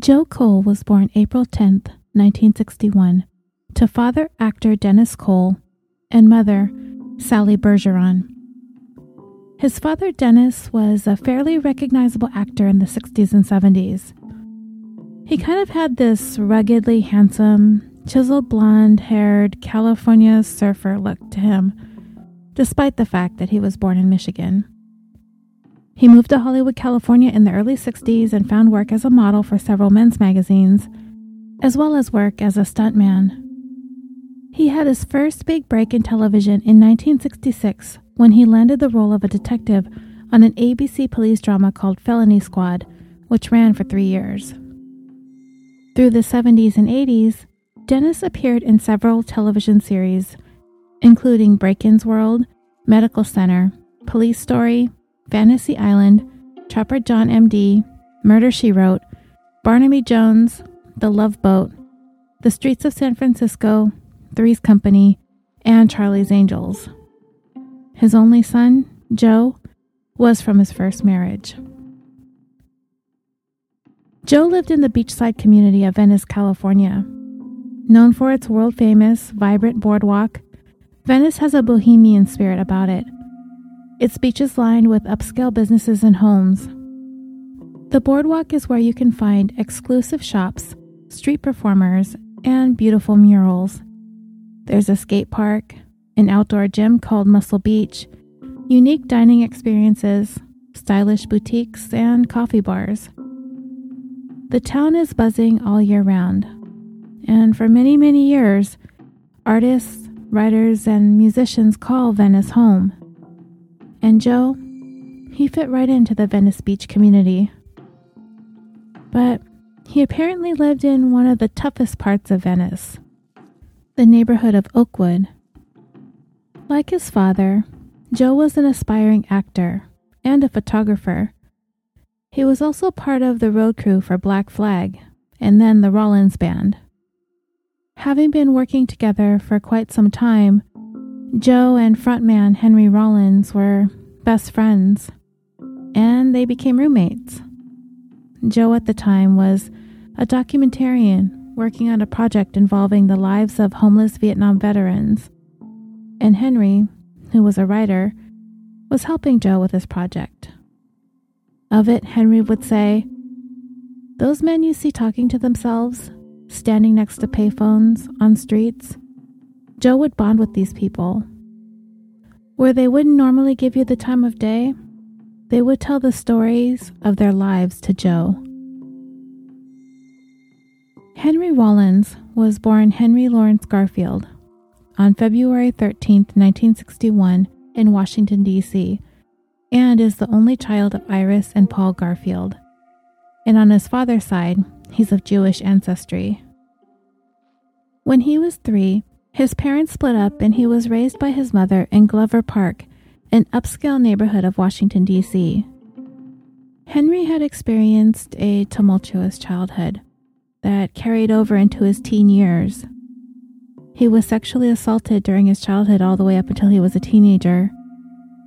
Joe Cole was born April 10, 1961, to father actor Dennis Cole and mother Sally Bergeron. His father, Dennis, was a fairly recognizable actor in the 60s and 70s. He kind of had this ruggedly handsome, chiseled blonde haired California surfer look to him, despite the fact that he was born in Michigan. He moved to Hollywood, California in the early 60s and found work as a model for several men's magazines, as well as work as a stuntman. He had his first big break in television in 1966 when he landed the role of a detective on an ABC police drama called Felony Squad, which ran for three years. Through the 70s and 80s, Dennis appeared in several television series, including Bracken's World, Medical Center, Police Story, Fantasy Island, Trapper John MD, Murder She Wrote, Barnaby Jones, The Love Boat, The Streets of San Francisco, Three's Company, and Charlie's Angels. His only son, Joe, was from his first marriage. Joe lived in the beachside community of Venice, California. Known for its world famous, vibrant boardwalk, Venice has a bohemian spirit about it. Its beaches lined with upscale businesses and homes. The boardwalk is where you can find exclusive shops, street performers, and beautiful murals. There's a skate park, an outdoor gym called Muscle Beach, unique dining experiences, stylish boutiques, and coffee bars. The town is buzzing all year round, and for many, many years, artists, writers, and musicians call Venice home. And Joe, he fit right into the Venice Beach community. But he apparently lived in one of the toughest parts of Venice, the neighborhood of Oakwood. Like his father, Joe was an aspiring actor and a photographer. He was also part of the road crew for Black Flag and then the Rollins Band. Having been working together for quite some time, Joe and frontman Henry Rollins were best friends, and they became roommates. Joe at the time was a documentarian working on a project involving the lives of homeless Vietnam veterans, and Henry, who was a writer, was helping Joe with his project. Of it, Henry would say, Those men you see talking to themselves, standing next to payphones on streets, Joe would bond with these people. Where they wouldn't normally give you the time of day, they would tell the stories of their lives to Joe. Henry Rollins was born Henry Lawrence Garfield on February 13, 1961, in Washington, D.C., and is the only child of Iris and Paul Garfield. And on his father's side, he's of Jewish ancestry. When he was three, his parents split up and he was raised by his mother in Glover Park, an upscale neighborhood of Washington, D.C. Henry had experienced a tumultuous childhood that carried over into his teen years. He was sexually assaulted during his childhood all the way up until he was a teenager.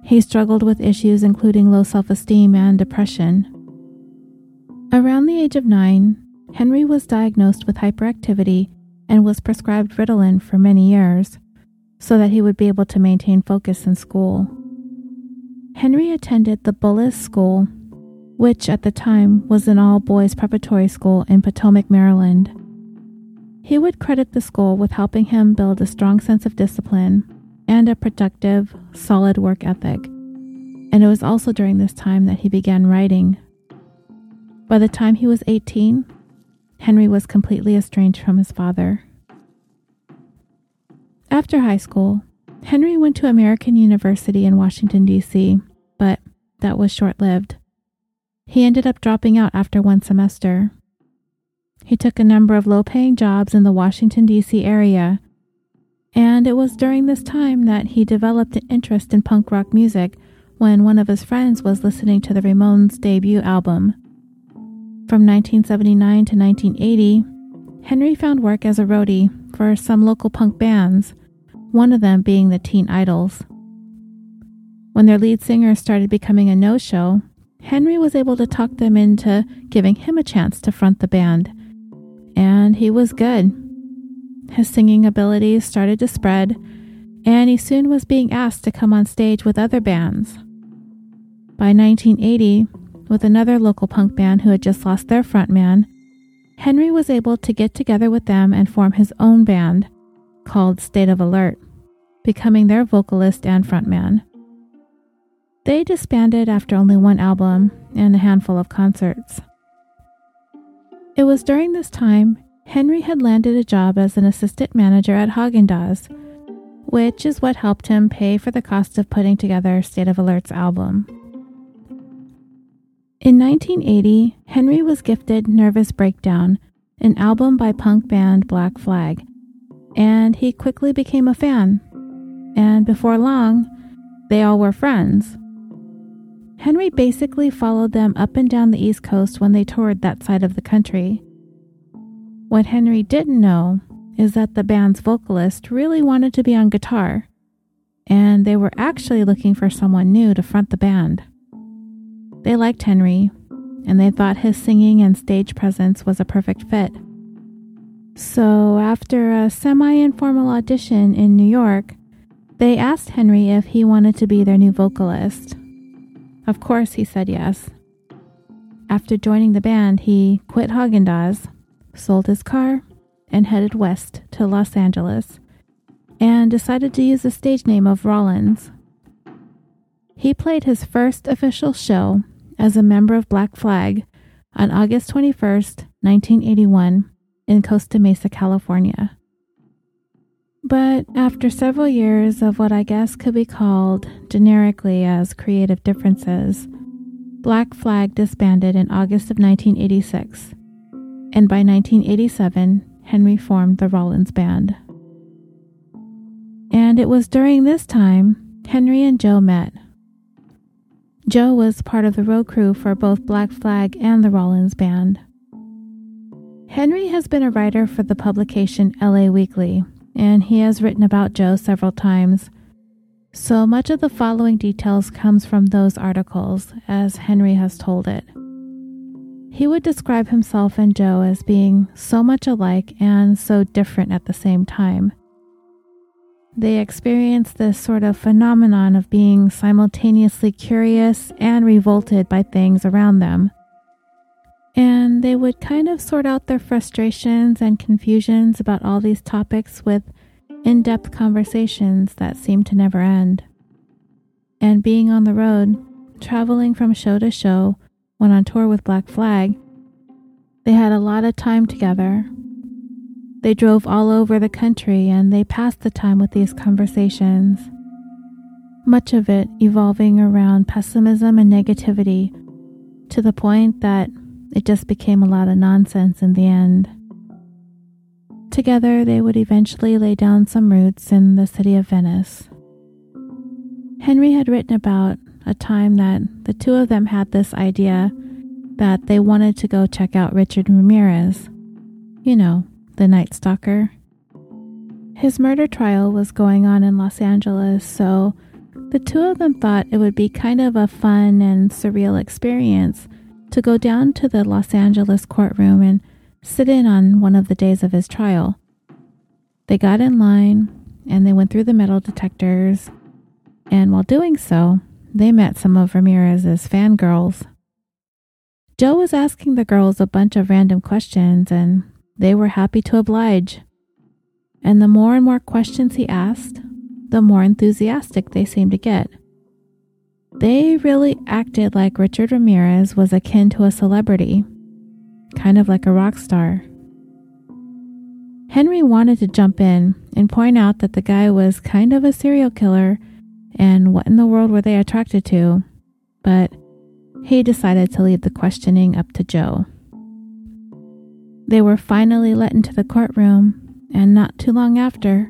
He struggled with issues including low self esteem and depression. Around the age of nine, Henry was diagnosed with hyperactivity and was prescribed Ritalin for many years so that he would be able to maintain focus in school. Henry attended the Bullis School, which at the time was an all boys preparatory school in Potomac, Maryland. He would credit the school with helping him build a strong sense of discipline and a productive, solid work ethic. And it was also during this time that he began writing. By the time he was 18, Henry was completely estranged from his father. After high school, Henry went to American University in Washington, D.C., but that was short lived. He ended up dropping out after one semester. He took a number of low paying jobs in the Washington, D.C. area, and it was during this time that he developed an interest in punk rock music when one of his friends was listening to the Ramones' debut album. From 1979 to 1980, Henry found work as a roadie for some local punk bands, one of them being the Teen Idols. When their lead singer started becoming a no show, Henry was able to talk them into giving him a chance to front the band. And he was good. His singing abilities started to spread, and he soon was being asked to come on stage with other bands. By 1980, with another local punk band who had just lost their frontman, Henry was able to get together with them and form his own band called State of Alert, becoming their vocalist and frontman. They disbanded after only one album and a handful of concerts. It was during this time Henry had landed a job as an assistant manager at Häagen-Dazs, which is what helped him pay for the cost of putting together State of Alert's album. In 1980, Henry was gifted Nervous Breakdown, an album by punk band Black Flag, and he quickly became a fan. And before long, they all were friends. Henry basically followed them up and down the East Coast when they toured that side of the country. What Henry didn't know is that the band's vocalist really wanted to be on guitar, and they were actually looking for someone new to front the band. They liked Henry, and they thought his singing and stage presence was a perfect fit. So, after a semi informal audition in New York, they asked Henry if he wanted to be their new vocalist. Of course, he said yes. After joining the band, he quit Häagen-Dazs, sold his car, and headed west to Los Angeles, and decided to use the stage name of Rollins. He played his first official show as a member of Black Flag on August 21st, 1981, in Costa Mesa, California. But after several years of what I guess could be called generically as creative differences, Black Flag disbanded in August of 1986, and by 1987, Henry formed the Rollins Band. And it was during this time Henry and Joe met Joe was part of the road crew for both Black Flag and the Rollins Band. Henry has been a writer for the publication LA Weekly, and he has written about Joe several times. So much of the following details comes from those articles, as Henry has told it. He would describe himself and Joe as being so much alike and so different at the same time. They experience this sort of phenomenon of being simultaneously curious and revolted by things around them. And they would kind of sort out their frustrations and confusions about all these topics with in depth conversations that seemed to never end. And being on the road, traveling from show to show when on tour with Black Flag, they had a lot of time together they drove all over the country and they passed the time with these conversations, much of it evolving around pessimism and negativity to the point that it just became a lot of nonsense in the end. Together, they would eventually lay down some roots in the city of Venice. Henry had written about a time that the two of them had this idea that they wanted to go check out Richard Ramirez. You know, the Night Stalker. His murder trial was going on in Los Angeles, so the two of them thought it would be kind of a fun and surreal experience to go down to the Los Angeles courtroom and sit in on one of the days of his trial. They got in line and they went through the metal detectors, and while doing so, they met some of Ramirez's fangirls. Joe was asking the girls a bunch of random questions, and they were happy to oblige. And the more and more questions he asked, the more enthusiastic they seemed to get. They really acted like Richard Ramirez was akin to a celebrity, kind of like a rock star. Henry wanted to jump in and point out that the guy was kind of a serial killer and what in the world were they attracted to, but he decided to leave the questioning up to Joe. They were finally let into the courtroom, and not too long after,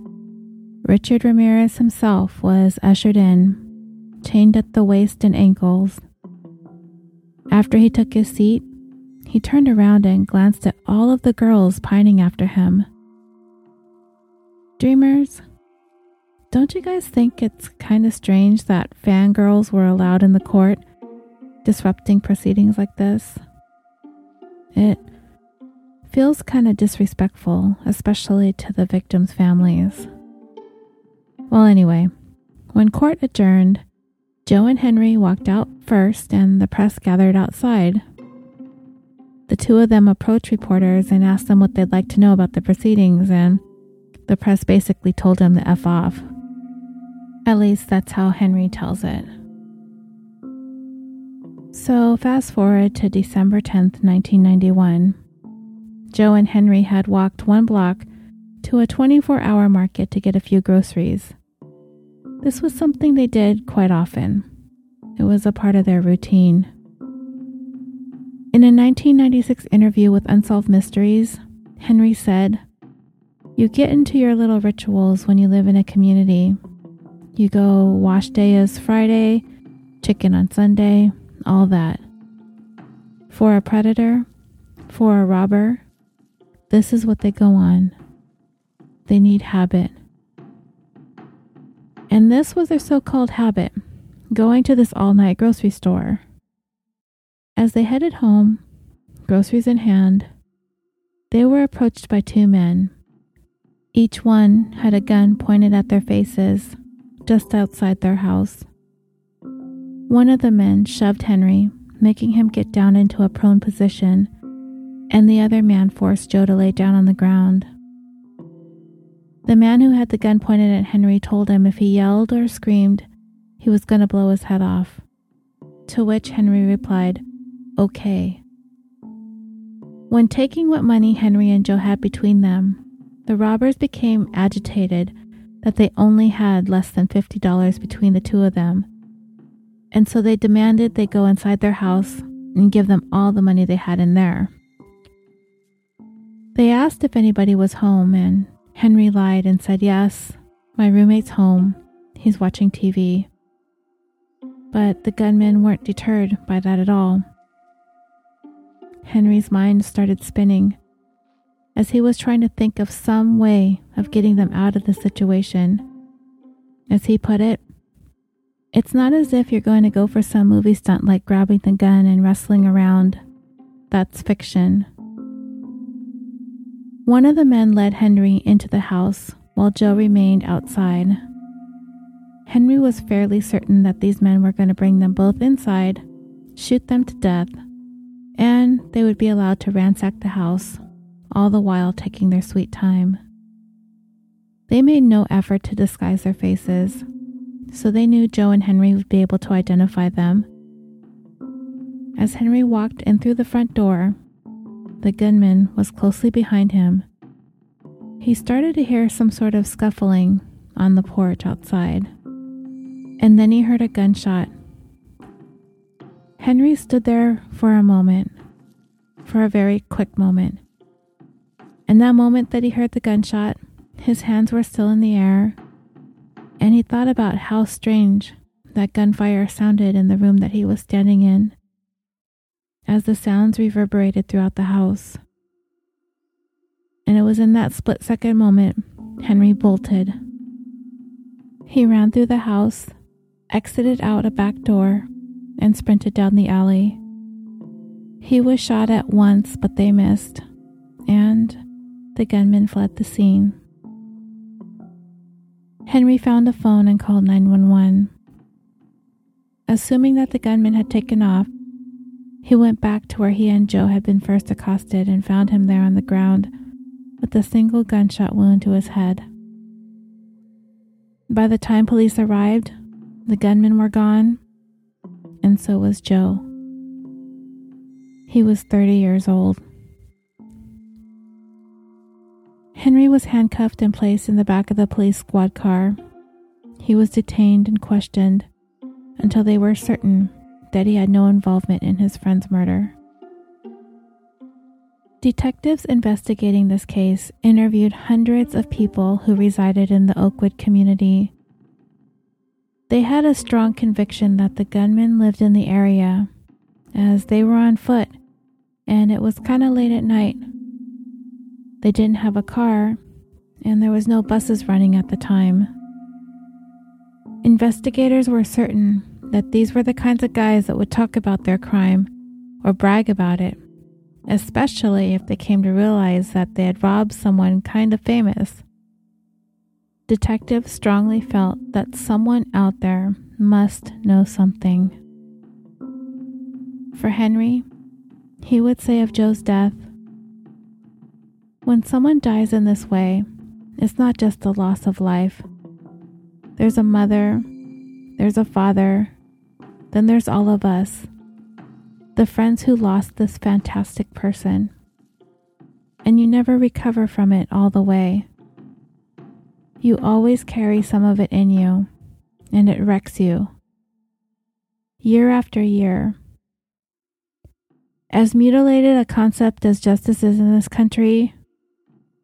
Richard Ramirez himself was ushered in, chained at the waist and ankles. After he took his seat, he turned around and glanced at all of the girls pining after him. Dreamers, don't you guys think it's kind of strange that fangirls were allowed in the court disrupting proceedings like this. It feels kind of disrespectful, especially to the victims' families. Well, anyway, when court adjourned, Joe and Henry walked out first and the press gathered outside. The two of them approached reporters and asked them what they'd like to know about the proceedings, and the press basically told them to F off. At least that's how Henry tells it. So, fast forward to December 10th, 1991. Joe and Henry had walked one block to a 24 hour market to get a few groceries. This was something they did quite often, it was a part of their routine. In a 1996 interview with Unsolved Mysteries, Henry said, You get into your little rituals when you live in a community. You go wash day is Friday, chicken on Sunday, all that. For a predator, for a robber, this is what they go on. They need habit. And this was their so called habit going to this all night grocery store. As they headed home, groceries in hand, they were approached by two men. Each one had a gun pointed at their faces just outside their house. One of the men shoved Henry, making him get down into a prone position, and the other man forced Joe to lay down on the ground. The man who had the gun pointed at Henry told him if he yelled or screamed, he was going to blow his head off. To which Henry replied, Okay. When taking what money Henry and Joe had between them, the robbers became agitated that they only had less than $50 between the two of them and so they demanded they go inside their house and give them all the money they had in there. They asked if anybody was home, and Henry lied and said, Yes, my roommate's home. He's watching TV. But the gunmen weren't deterred by that at all. Henry's mind started spinning as he was trying to think of some way of getting them out of the situation. As he put it, it's not as if you're going to go for some movie stunt like grabbing the gun and wrestling around. That's fiction. One of the men led Henry into the house while Joe remained outside. Henry was fairly certain that these men were going to bring them both inside, shoot them to death, and they would be allowed to ransack the house, all the while taking their sweet time. They made no effort to disguise their faces so they knew Joe and Henry would be able to identify them. As Henry walked in through the front door, the gunman was closely behind him. He started to hear some sort of scuffling on the porch outside, and then he heard a gunshot. Henry stood there for a moment, for a very quick moment. In that moment that he heard the gunshot, his hands were still in the air and he thought about how strange that gunfire sounded in the room that he was standing in as the sounds reverberated throughout the house. And it was in that split second moment Henry bolted. He ran through the house, exited out a back door, and sprinted down the alley. He was shot at once, but they missed, and the gunman fled the scene. Henry found a phone and called 911. Assuming that the gunman had taken off, he went back to where he and Joe had been first accosted and found him there on the ground with a single gunshot wound to his head. By the time police arrived, the gunmen were gone, and so was Joe. He was 30 years old. Henry was handcuffed and placed in the back of the police squad car. He was detained and questioned until they were certain that he had no involvement in his friend's murder. Detectives investigating this case interviewed hundreds of people who resided in the Oakwood community. They had a strong conviction that the gunmen lived in the area, as they were on foot and it was kind of late at night they didn't have a car, and there was no buses running at the time. Investigators were certain that these were the kinds of guys that would talk about their crime or brag about it, especially if they came to realize that they had robbed someone kind of famous. Detectives strongly felt that someone out there must know something. For Henry, he would say of Joe's death, When someone dies in this way, it's not just the loss of life. There's a mother, there's a father, then there's all of us, the friends who lost this fantastic person. And you never recover from it all the way. You always carry some of it in you, and it wrecks you. Year after year. As mutilated a concept as justice is in this country,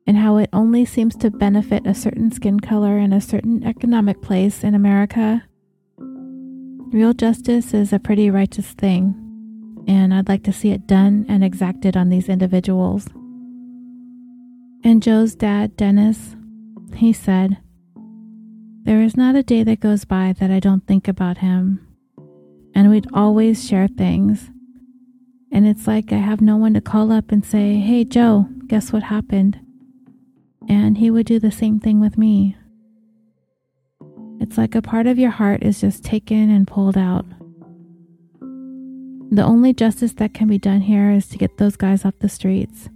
and how it only seems to benefit a certain skin color in a certain economic place in America, real justice is a pretty righteous thing, and I'd like to see it done and exacted on these individuals. And Joe's dad, Dennis, he said, There is not a day that goes by that I don't think about him. And we'd always share things. And it's like I have no one to call up and say, Hey, Joe, guess what happened? And he would do the same thing with me. It's like a part of your heart is just taken and pulled out. The only justice that can be done here is to get those guys off the streets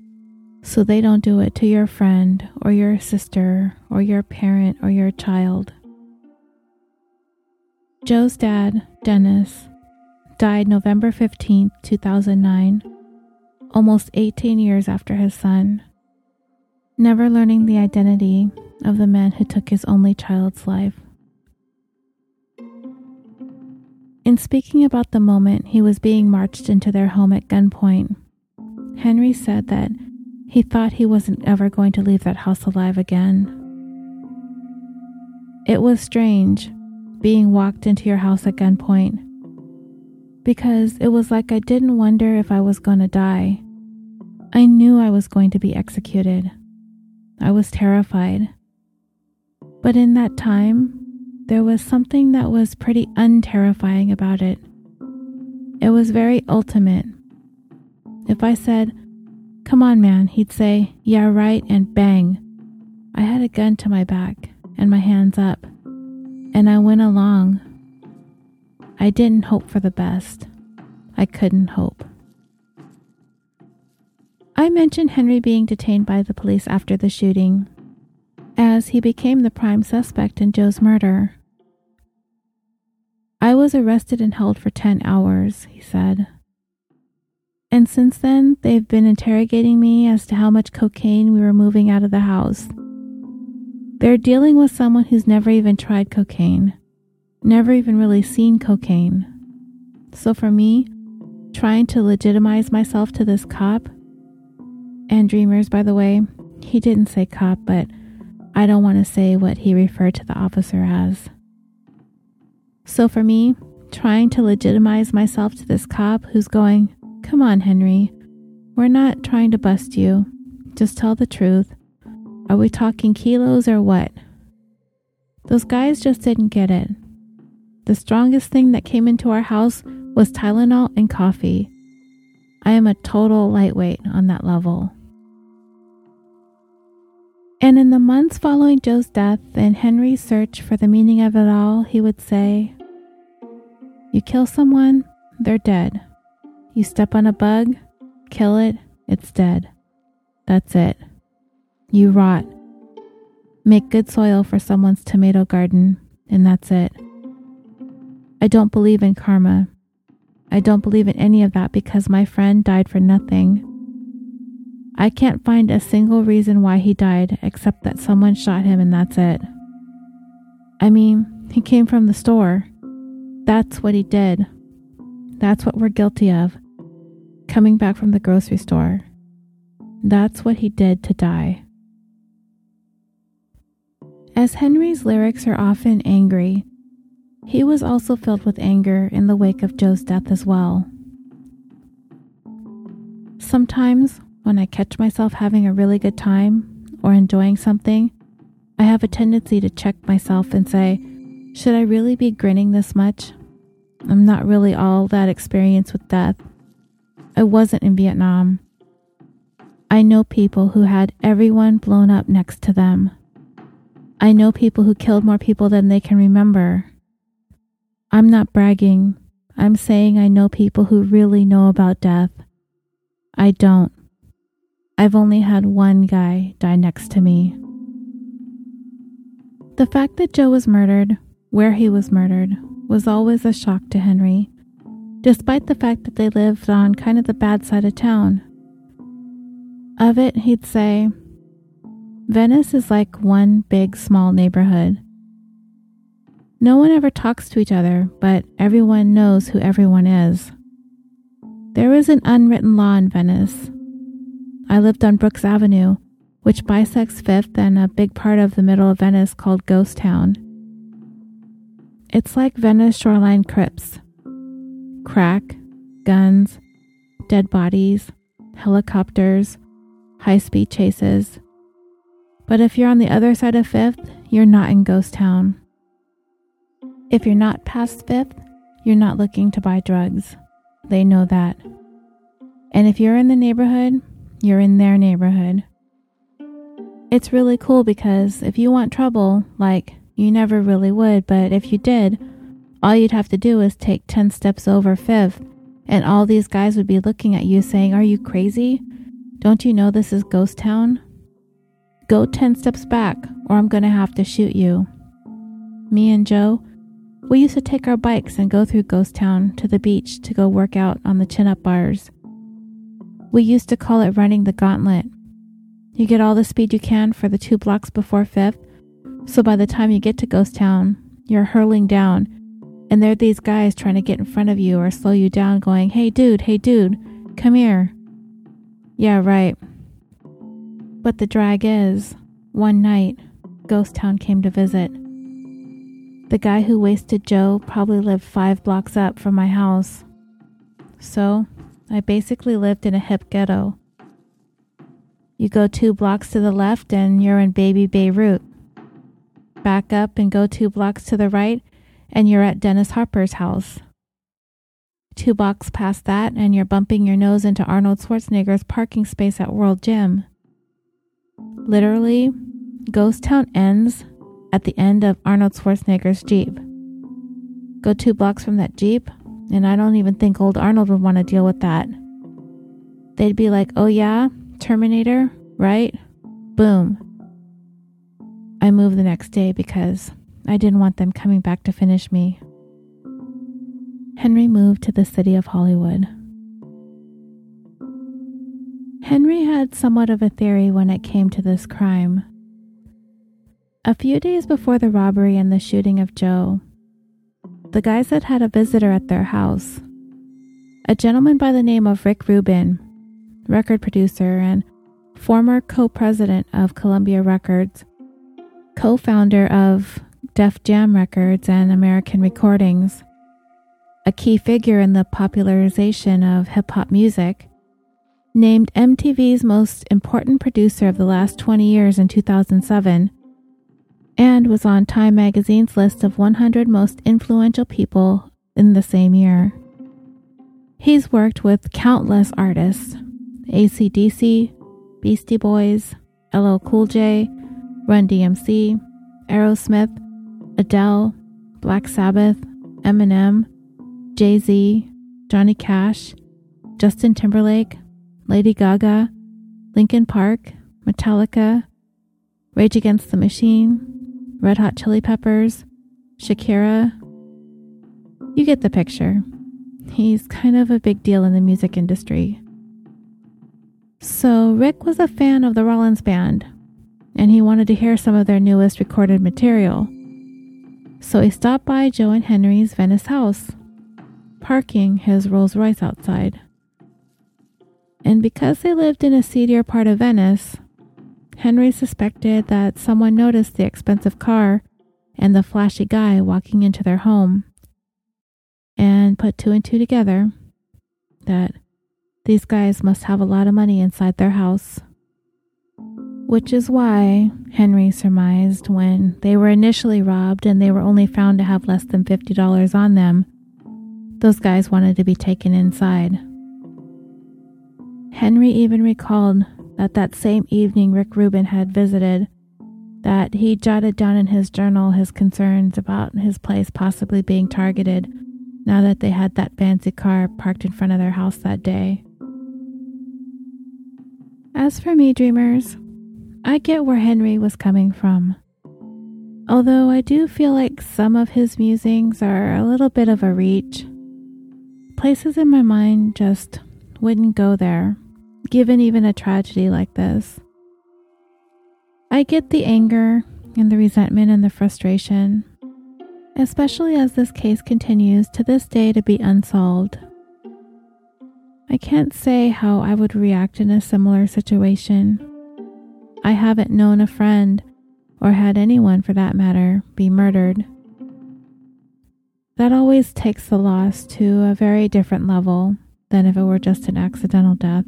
so they don't do it to your friend or your sister or your parent or your child. Joe's dad, Dennis, died November 15, 2009, almost 18 years after his son, never learning the identity of the man who took his only child's life. In speaking about the moment he was being marched into their home at gunpoint, Henry said that he thought he wasn't ever going to leave that house alive again. It was strange being walked into your house at gunpoint because it was like I didn't wonder if I was going to die. I knew I was going to be executed. I was terrified. But in that time, there was something that was pretty unterrifying about it. It was very ultimate. If I said, Come on, man, he'd say, Yeah, right, and bang. I had a gun to my back and my hands up, and I went along. I didn't hope for the best. I couldn't hope. I mentioned Henry being detained by the police after the shooting, as he became the prime suspect in Joe's murder. I was arrested and held for 10 hours, he said. And since then, they've been interrogating me as to how much cocaine we were moving out of the house. They're dealing with someone who's never even tried cocaine, never even really seen cocaine. So for me, trying to legitimize myself to this cop, and Dreamers, by the way, he didn't say cop, but I don't want to say what he referred to the officer as. So for me, trying to legitimize myself to this cop who's going, Come on, Henry. We're not trying to bust you. Just tell the truth. Are we talking kilos or what? Those guys just didn't get it. The strongest thing that came into our house was Tylenol and coffee. I am a total lightweight on that level. And in the months following Joe's death and Henry's search for the meaning of it all, he would say, You kill someone, they're dead. You step on a bug, kill it, it's dead. That's it. You rot. Make good soil for someone's tomato garden, and that's it. I don't believe in karma. I don't believe in any of that because my friend died for nothing. I can't find a single reason why he died except that someone shot him and that's it. I mean, he came from the store. That's what he did. That's what we're guilty of coming back from the grocery store. That's what he did to die. As Henry's lyrics are often angry, he was also filled with anger in the wake of Joe's death as well. Sometimes, when I catch myself having a really good time or enjoying something, I have a tendency to check myself and say, Should I really be grinning this much? I'm not really all that experienced with death. I wasn't in Vietnam. I know people who had everyone blown up next to them. I know people who killed more people than they can remember. I'm not bragging. I'm saying I know people who really know about death. I don't. I've only had one guy die next to me. The fact that Joe was murdered, where he was murdered, was always a shock to Henry, despite the fact that they lived on kind of the bad side of town. Of it, he'd say, Venice is like one big small neighborhood. No one ever talks to each other, but everyone knows who everyone is. There is an unwritten law in Venice. I lived on Brooks Avenue, which bisects Fifth and a big part of the middle of Venice called Ghost Town. It's like Venice shoreline Crips crack, guns, dead bodies, helicopters, high speed chases. But if you're on the other side of Fifth, you're not in Ghost Town. If you're not past Fifth, you're not looking to buy drugs. They know that. And if you're in the neighborhood, you're in their neighborhood. It's really cool because if you want trouble, like you never really would, but if you did, all you'd have to do is take 10 steps over Fifth, and all these guys would be looking at you saying, Are you crazy? Don't you know this is Ghost Town? Go 10 steps back, or I'm gonna have to shoot you. Me and Joe, we used to take our bikes and go through Ghost Town to the beach to go work out on the chin up bars. We used to call it running the gauntlet. You get all the speed you can for the two blocks before Fifth, so by the time you get to Ghost Town, you're hurling down, and there are these guys trying to get in front of you or slow you down, going, Hey dude, hey dude, come here. Yeah, right. But the drag is, one night, Ghost Town came to visit. The guy who wasted Joe probably lived five blocks up from my house. So, I basically lived in a hip ghetto. You go two blocks to the left and you're in baby Beirut. Back up and go two blocks to the right and you're at Dennis Hopper's house. Two blocks past that and you're bumping your nose into Arnold Schwarzenegger's parking space at World Gym. Literally, Ghost Town ends at the end of Arnold Schwarzenegger's Jeep. Go two blocks from that Jeep, and I don't even think old Arnold would want to deal with that. They'd be like, oh yeah, Terminator, right? Boom. I moved the next day because I didn't want them coming back to finish me. Henry moved to the city of Hollywood. Henry had somewhat of a theory when it came to this crime. A few days before the robbery and the shooting of Joe, the guys had had a visitor at their house. A gentleman by the name of Rick Rubin, record producer and former co president of Columbia Records, co founder of Def Jam Records and American Recordings, a key figure in the popularization of hip hop music, named MTV's most important producer of the last 20 years in 2007 and was on Time magazine's list of 100 most influential people in the same year. He's worked with countless artists ACDC, Beastie Boys, LL Cool J, Run DMC, Aerosmith, Adele, Black Sabbath, Eminem, Jay Z, Johnny Cash, Justin Timberlake, Lady Gaga, Linkin Park, Metallica, Rage Against the Machine, Red Hot Chili Peppers, Shakira. You get the picture. He's kind of a big deal in the music industry. So, Rick was a fan of the Rollins Band, and he wanted to hear some of their newest recorded material. So, he stopped by Joe and Henry's Venice house, parking his Rolls Royce outside. And because they lived in a seedier part of Venice, Henry suspected that someone noticed the expensive car and the flashy guy walking into their home and put two and two together that these guys must have a lot of money inside their house. Which is why, Henry surmised, when they were initially robbed and they were only found to have less than $50 on them, those guys wanted to be taken inside. Henry even recalled that that same evening Rick Rubin had visited, that he jotted down in his journal his concerns about his place possibly being targeted now that they had that fancy car parked in front of their house that day. As for me, dreamers, I get where Henry was coming from. Although I do feel like some of his musings are a little bit of a reach. Places in my mind just wouldn't go there, given even a tragedy like this. I get the anger and the resentment and the frustration, especially as this case continues to this day to be unsolved. I can't say how I would react in a similar situation. I haven't known a friend, or had anyone for that matter, be murdered. That always takes the loss to a very different level than if it were just an accidental death,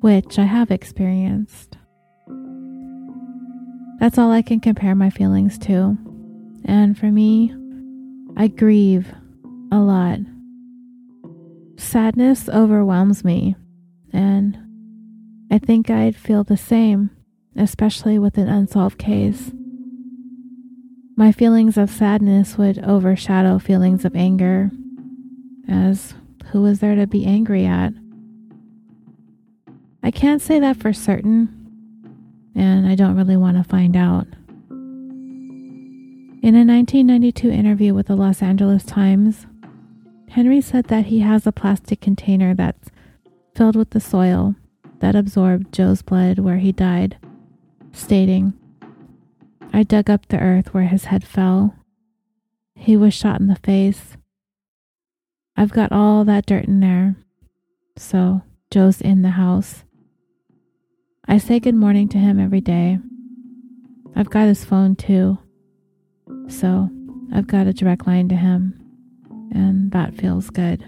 which I have experienced. That's all I can compare my feelings to. And for me, I grieve a lot. Sadness overwhelms me, and I think I'd feel the same, especially with an unsolved case. My feelings of sadness would overshadow feelings of anger, as who was there to be angry at? I can't say that for certain and I don't really want to find out. In a 1992 interview with the Los Angeles Times, Henry said that he has a plastic container that's filled with the soil that absorbed Joe's blood where he died, stating, I dug up the earth where his head fell. He was shot in the face. I've got all that dirt in there. So Joe's in the house. I say good morning to him every day. I've got his phone too, so I've got a direct line to him, and that feels good.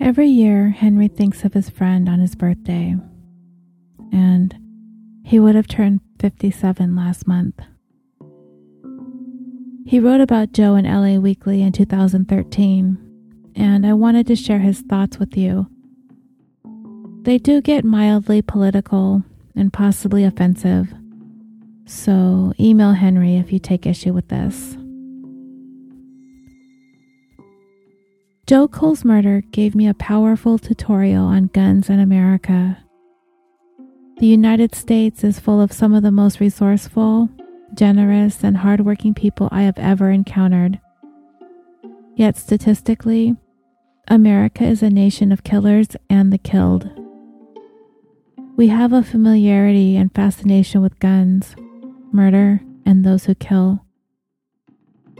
Every year, Henry thinks of his friend on his birthday, and he would have turned 57 last month. He wrote about Joe in LA Weekly in 2013, and I wanted to share his thoughts with you they do get mildly political and possibly offensive. So email Henry if you take issue with this. Joe Cole's murder gave me a powerful tutorial on guns in America. The United States is full of some of the most resourceful, generous, and hardworking people I have ever encountered. Yet statistically, America is a nation of killers and the killed. We have a familiarity and fascination with guns, murder, and those who kill.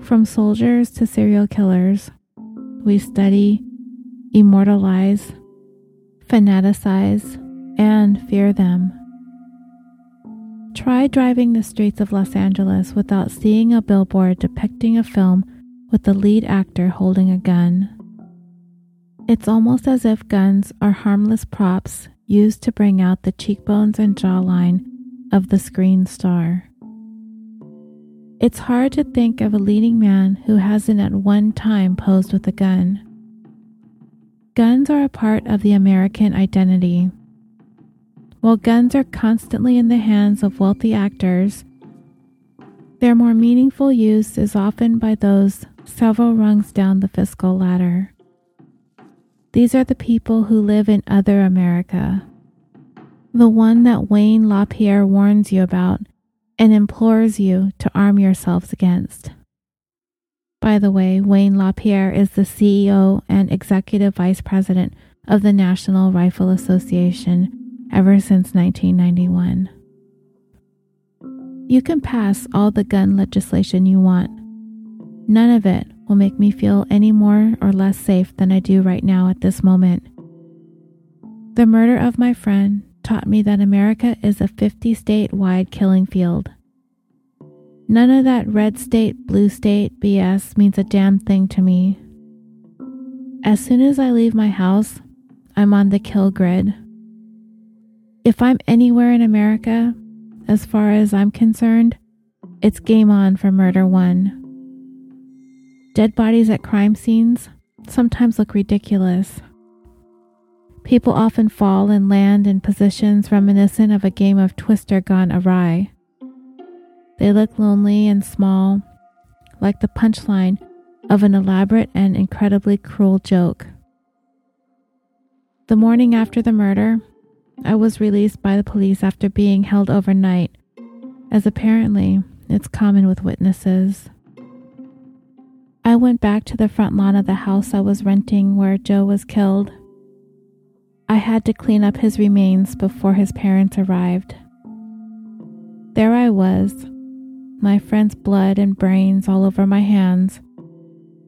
From soldiers to serial killers, we study, immortalize, fanaticize, and fear them. Try driving the streets of Los Angeles without seeing a billboard depicting a film with the lead actor holding a gun. It's almost as if guns are harmless props used to bring out the cheekbones and jawline of the screen star. It's hard to think of a leading man who hasn't at one time posed with a gun. Guns are a part of the American identity. While guns are constantly in the hands of wealthy actors, their more meaningful use is often by those several rungs down the fiscal ladder. These are the people who live in other America. The one that Wayne LaPierre warns you about and implores you to arm yourselves against. By the way, Wayne LaPierre is the CEO and executive vice president of the National Rifle Association ever since 1991. You can pass all the gun legislation you want. None of it will make me feel any more or less safe than I do right now at this moment. The murder of my friend taught me that America is a 50 state wide killing field. None of that red state, blue state BS means a damn thing to me. As soon as I leave my house, I'm on the kill grid. If I'm anywhere in America, as far as I'm concerned, it's game on for Murder 1. Dead bodies at crime scenes sometimes look ridiculous. People often fall and land in positions reminiscent of a game of Twister gone awry. They look lonely and small, like the punchline of an elaborate and incredibly cruel joke. The morning after the murder, I was released by the police after being held overnight, as apparently it's common with witnesses. I went back to the front lawn of the house I was renting where Joe was killed. I had to clean up his remains before his parents arrived. There I was, my friend's blood and brains all over my hands,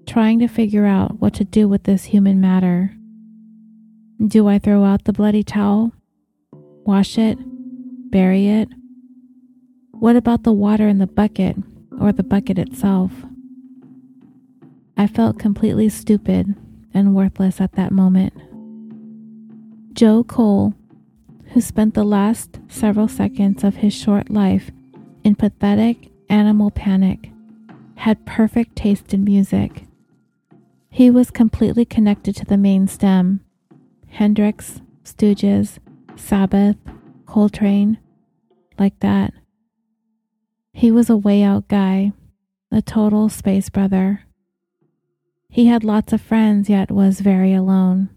trying to figure out what to do with this human matter. Do I throw out the bloody towel? Wash it? Bury it? What about the water in the bucket or the bucket itself? I felt completely stupid and worthless at that moment. Joe Cole, who spent the last several seconds of his short life in pathetic animal panic, had perfect taste in music. He was completely connected to the main stem Hendrix, Stooges, Sabbath, Coltrane, like that. He was a way out guy, a total space brother. He had lots of friends, yet was very alone,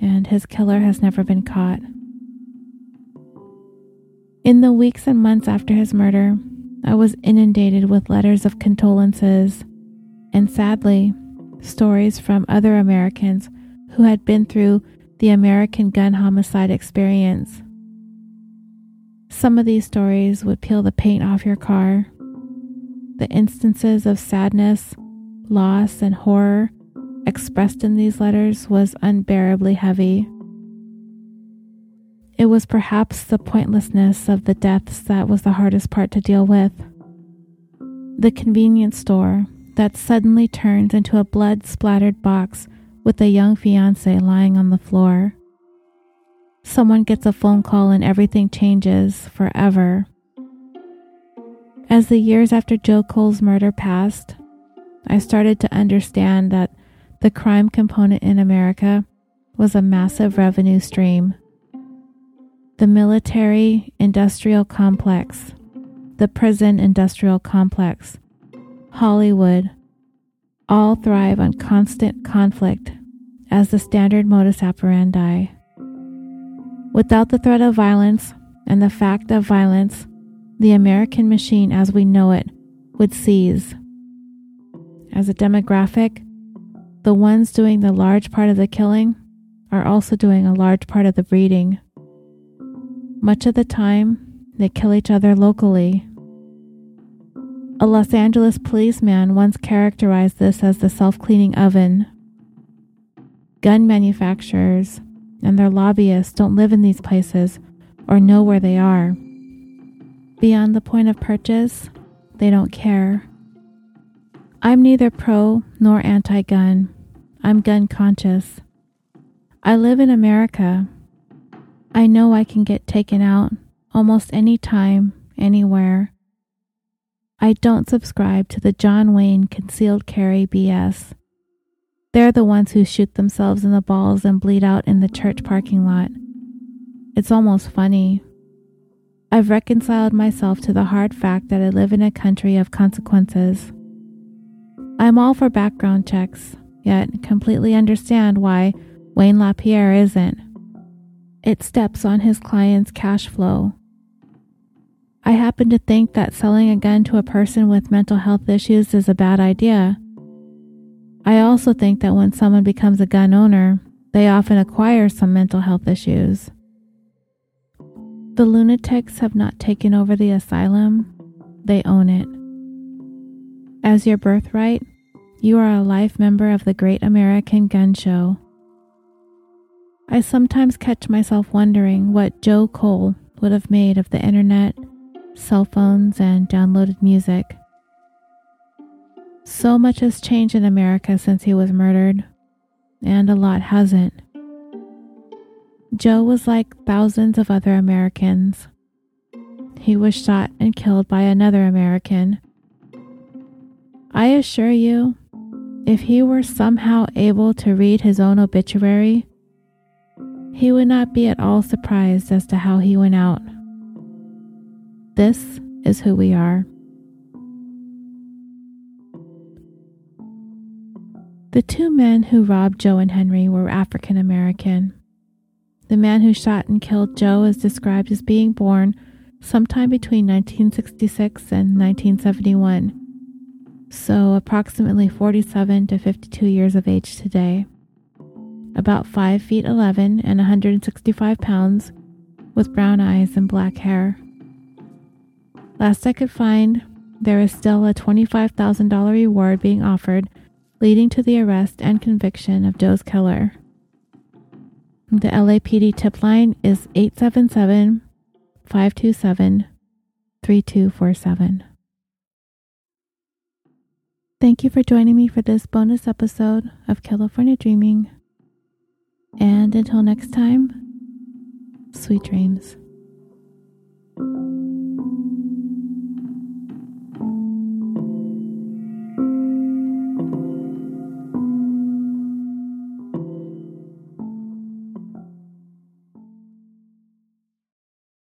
and his killer has never been caught. In the weeks and months after his murder, I was inundated with letters of condolences and sadly, stories from other Americans who had been through the American gun homicide experience. Some of these stories would peel the paint off your car. The instances of sadness, loss, and horror expressed in these letters was unbearably heavy. It was perhaps the pointlessness of the deaths that was the hardest part to deal with. The convenience store that suddenly turns into a blood splattered box with a young fiance lying on the floor. Someone gets a phone call and everything changes forever. As the years after Joe Cole's murder passed, I started to understand that the crime component in America was a massive revenue stream. The military industrial complex, the prison industrial complex, Hollywood, all thrive on constant conflict as the standard modus operandi. Without the threat of violence and the fact of violence, the American machine as we know it would seize. As a demographic, the ones doing the large part of the killing are also doing a large part of the breeding. Much of the time, they kill each other locally a Los Angeles policeman once characterized this as the self cleaning oven. Gun manufacturers and their lobbyists don't live in these places or know where they are. Beyond the point of purchase, they don't care. I'm neither pro nor anti gun. I'm gun conscious. I live in America. I know I can get taken out almost any time, anywhere. I don't subscribe to the John Wayne concealed carry BS. They're the ones who shoot themselves in the balls and bleed out in the church parking lot. It's almost funny. I've reconciled myself to the hard fact that I live in a country of consequences. I'm all for background checks, yet completely understand why Wayne LaPierre isn't. It steps on his client's cash flow I happen to think that selling a gun to a person with mental health issues is a bad idea. I also think that when someone becomes a gun owner, they often acquire some mental health issues. The lunatics have not taken over the asylum, they own it. As your birthright, you are a life member of the Great American Gun Show. I sometimes catch myself wondering what Joe Cole would have made of the internet cell phones, and downloaded music. So much has changed in America since he was murdered, and a lot hasn't. Joe was like thousands of other Americans. He was shot and killed by another American. I assure you, if he were somehow able to read his own obituary, he would not be at all surprised as to how he went out. This is who we are. The two men who robbed Joe and Henry were African American. The man who shot and killed Joe is described as being born sometime between 1966 and 1971, so approximately 47 to 52 years of age today. About 5 feet 11 and 165 pounds, with brown eyes and black hair. Last I could find, there is still a $25,000 reward being offered, leading to the arrest and conviction of Joe's killer. The LAPD tip line is 877 527 3247. Thank you for joining me for this bonus episode of California Dreaming. And until next time, sweet dreams.